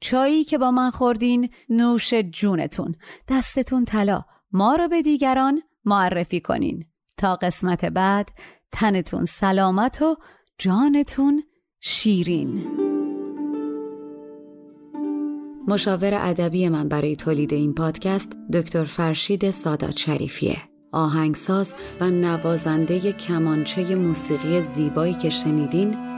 چایی که با من خوردین نوش جونتون. دستتون طلا. ما رو به دیگران معرفی کنین. تا قسمت بعد تنتون سلامت و جانتون شیرین. مشاور ادبی من برای تولید این پادکست دکتر فرشید سادات شریفیه. آهنگساز و نوازنده کمانچه موسیقی زیبایی که شنیدین